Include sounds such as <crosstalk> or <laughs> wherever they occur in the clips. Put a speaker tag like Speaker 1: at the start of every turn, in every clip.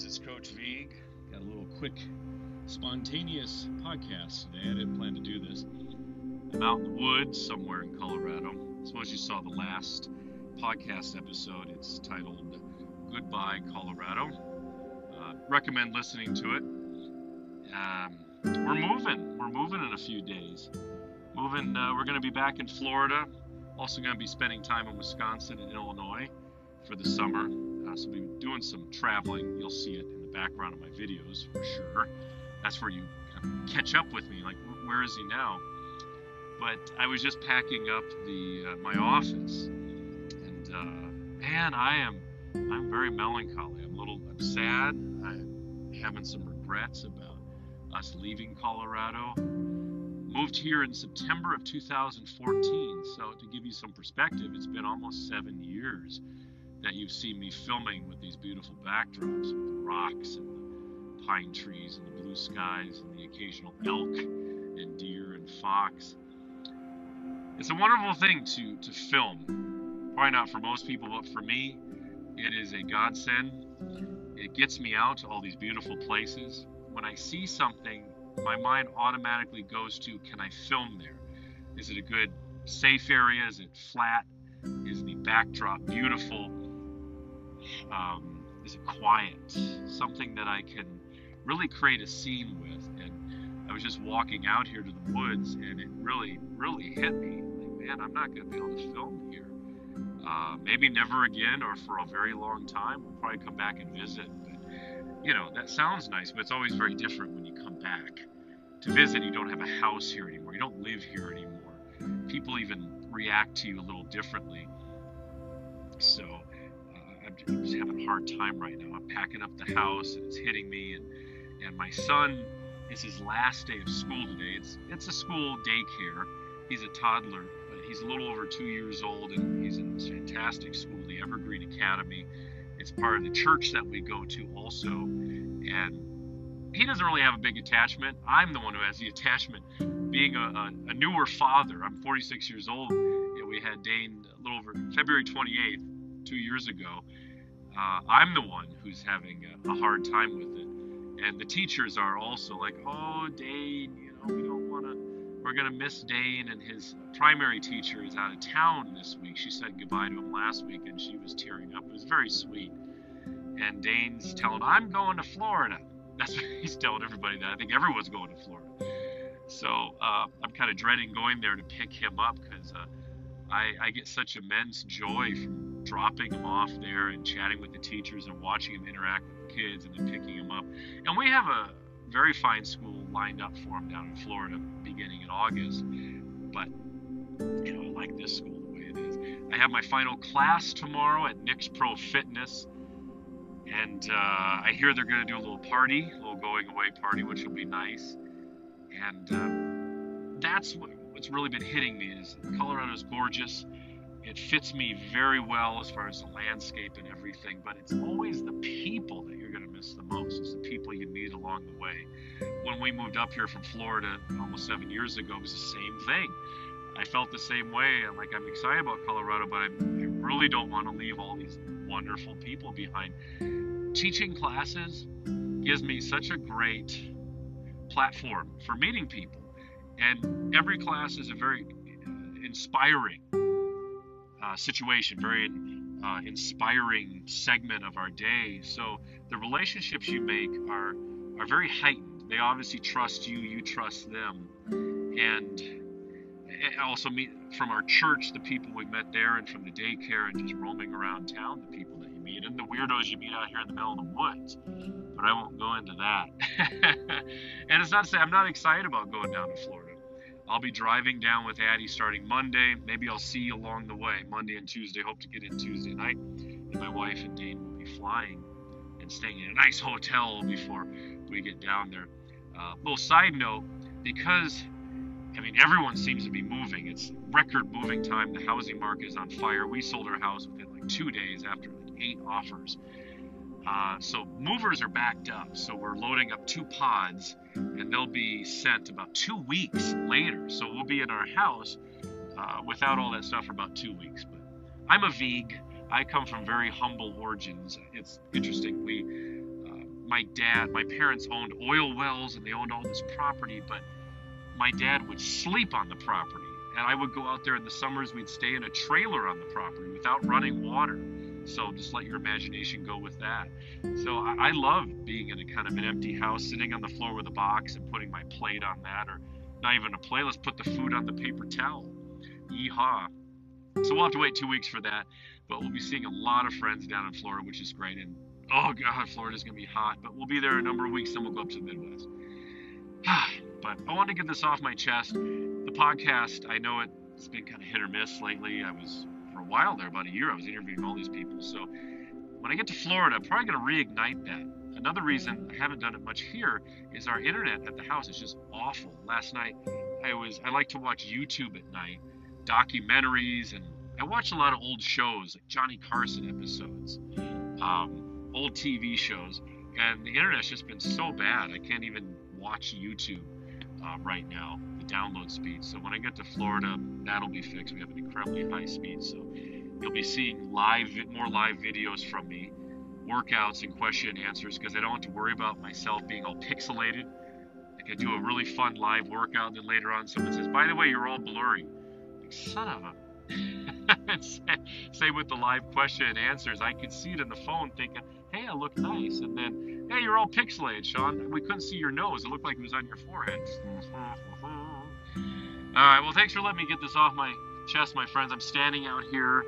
Speaker 1: Woods. It's Coach Vigue. Got a little quick, spontaneous podcast today. I didn't plan to do this. I'm out in the woods somewhere in Colorado. I suppose you saw the last podcast episode. It's titled Goodbye, Colorado. Uh, recommend listening to it. Um, we're moving. We're moving in a few days. Moving. Uh, we're going to be back in Florida. Also going to be spending time in Wisconsin and Illinois for the summer. Uh, so we'll be doing some traveling. You'll see it in the background of my videos for sure. That's where you catch up with me. Like, where is he now? But I was just packing up the uh, my office, and uh, man, I am I'm very melancholy. I'm a little I'm sad. I'm having some regrets about us leaving Colorado. Moved here in September of 2014. So to give you some perspective, it's been almost seven years that you've seen me filming with these beautiful backdrops with the rocks and the pine trees and the blue skies and the occasional elk and deer and fox. It's a wonderful thing to, to film. Probably not for most people, but for me, it is a godsend. It gets me out to all these beautiful places. When I see something, my mind automatically goes to can I film there? Is it a good, safe area? Is it flat? Is the backdrop beautiful? Um, is it quiet? Something that I can really create a scene with. And I was just walking out here to the woods, and it really, really hit me. Like, man, I'm not going to be able to film here. Uh, maybe never again, or for a very long time. We'll probably come back and visit. But you know, that sounds nice, but it's always very different when you come back to visit. You don't have a house here anymore. You don't live here anymore. People even react to you a little differently. So I'm just having a hard time right now. I'm packing up the house and it's hitting me, and and my son is his last day of school today. It's it's a school daycare. He's a toddler, but he's a little over two years old, and he's in this fantastic school, the Evergreen Academy. It's part of the church that we go to also, and he doesn't really have a big attachment. I'm the one who has the attachment. Being a, a, a newer father, I'm 46 years old. We had Dane a little over February 28th, two years ago, uh, I'm the one who's having a, a, hard time with it. And the teachers are also like, oh, Dane, you know, we don't want to, we're going to miss Dane. And his primary teacher is out of town this week. She said goodbye to him last week and she was tearing up. It was very sweet. And Dane's telling, I'm going to Florida. <laughs> That's what he's telling everybody that. I think everyone's going to Florida. So uh, I'm kind of dreading going there to pick him up because uh, I, I get such immense joy from dropping him off there and chatting with the teachers and watching him interact with the kids and then picking him up. And we have a very fine school lined up for him down in Florida beginning in August. But, you know, I like this school the way it is. I have my final class tomorrow at Nick's Pro Fitness. And uh, I hear they're going to do a little party, a little going away party, which will be nice. And uh, that's what, what's really been hitting me is Colorado's gorgeous it fits me very well as far as the landscape and everything, but it's always the people that you're going to miss the most. It's the people you meet along the way. When we moved up here from Florida almost seven years ago, it was the same thing. I felt the same way. I'm like, I'm excited about Colorado, but I, I really don't want to leave all these wonderful people behind. Teaching classes gives me such a great platform for meeting people. And every class is a very uh, inspiring uh, situation, very uh, inspiring segment of our day. So the relationships you make are are very heightened. They obviously trust you, you trust them, and also meet from our church the people we met there, and from the daycare, and just roaming around town the people that you meet, and the weirdos you meet out here in the middle of the woods. But I won't go into that. <laughs> and it's not to say I'm not excited about going down to Florida. I'll be driving down with Addie starting Monday. Maybe I'll see you along the way, Monday and Tuesday. Hope to get in Tuesday night. And my wife and Dane will be flying and staying in a nice hotel before we get down there. Uh, little side note, because I mean everyone seems to be moving. It's record moving time. The housing market is on fire. We sold our house within like two days after like eight offers. Uh, so movers are backed up. So we're loading up two pods, and they'll be sent about two weeks later. So we'll be in our house uh, without all that stuff for about two weeks. But I'm a Vigue. I come from very humble origins. It's interesting. We uh, my dad, my parents owned oil wells and they owned all this property, but my dad would sleep on the property. And I would go out there in the summers, we'd stay in a trailer on the property without running water. So just let your imagination go with that. So I, I love being in a kind of an empty house, sitting on the floor with a box and putting my plate on that, or not even a plate, let's put the food on the paper towel. Yeehaw. So we'll have to wait two weeks for that, but we'll be seeing a lot of friends down in Florida, which is great. And oh god, Florida's gonna be hot, but we'll be there a number of weeks, then we'll go up to the Midwest. <sighs> but I wanted to get this off my chest. The podcast, I know it's been kind of hit or miss lately. I was for a while there, about a year, I was interviewing all these people. So when I get to Florida, I'm probably gonna reignite that. Another reason I haven't done it much here is our internet at the house is just awful. Last night, I was I like to watch YouTube at night, documentaries, and I watch a lot of old shows like Johnny Carson episodes. Um, old TV shows, and the internet's just been so bad. I can't even watch YouTube uh, right now. Download speed. So when I get to Florida, that'll be fixed. We have an incredibly high speed, so you'll be seeing live, more live videos from me, workouts and question and answers, because I don't have to worry about myself being all pixelated. I can do a really fun live workout, and then later on, someone says, "By the way, you're all blurry." Like, son of a <laughs> Same with the live question and answers. I could see it in the phone thinking, hey, I look nice. And then, hey, you're all pixelated, Sean. We couldn't see your nose. It looked like it was on your forehead. <laughs> all right, well, thanks for letting me get this off my chest, my friends. I'm standing out here,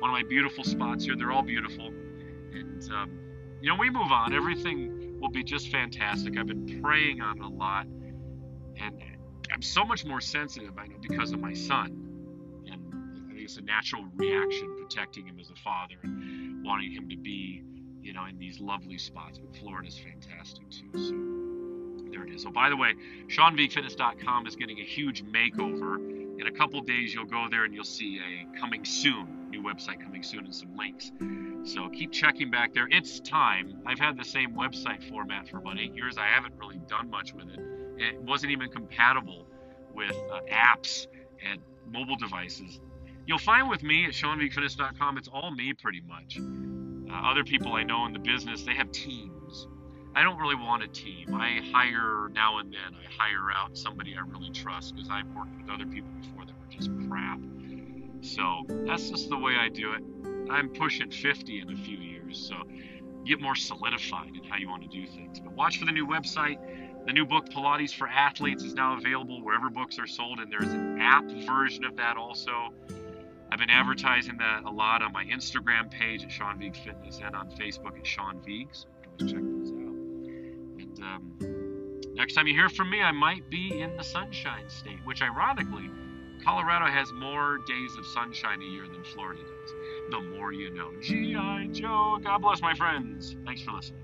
Speaker 1: one of my beautiful spots here. They're all beautiful. And, um, you know, we move on. Everything will be just fantastic. I've been praying on it a lot. And I'm so much more sensitive, I know, because of my son and I think it's a natural reaction protecting him as a father and wanting him to be, you know, in these lovely spots. But Florida's fantastic too. So there it is. So by the way, SeanVigueFitness.com is getting a huge makeover. In a couple days, you'll go there and you'll see a coming soon new website coming soon and some links. So keep checking back there. It's time. I've had the same website format for about eight years. I haven't really done much with it. It wasn't even compatible with uh, apps and mobile devices You'll find with me at SeanVigueFitness.com, it's all me pretty much. Uh, other people I know in the business, they have teams. I don't really want a team. I hire now and then. I hire out somebody I really trust because I've worked with other people before that were just crap. So that's just the way I do it. I'm pushing 50 in a few years, so get more solidified in how you want to do things. But watch for the new website. The new book, Pilates for Athletes, is now available wherever books are sold, and there's an app version of that also. I've been advertising that a lot on my Instagram page at Sean Vigue Fitness and on Facebook at Sean. Always check. And um, next time you hear from me, I might be in the Sunshine State, which ironically, Colorado has more days of sunshine a year than Florida does. The more you know. G.I. Joe. God bless my friends. Thanks for listening.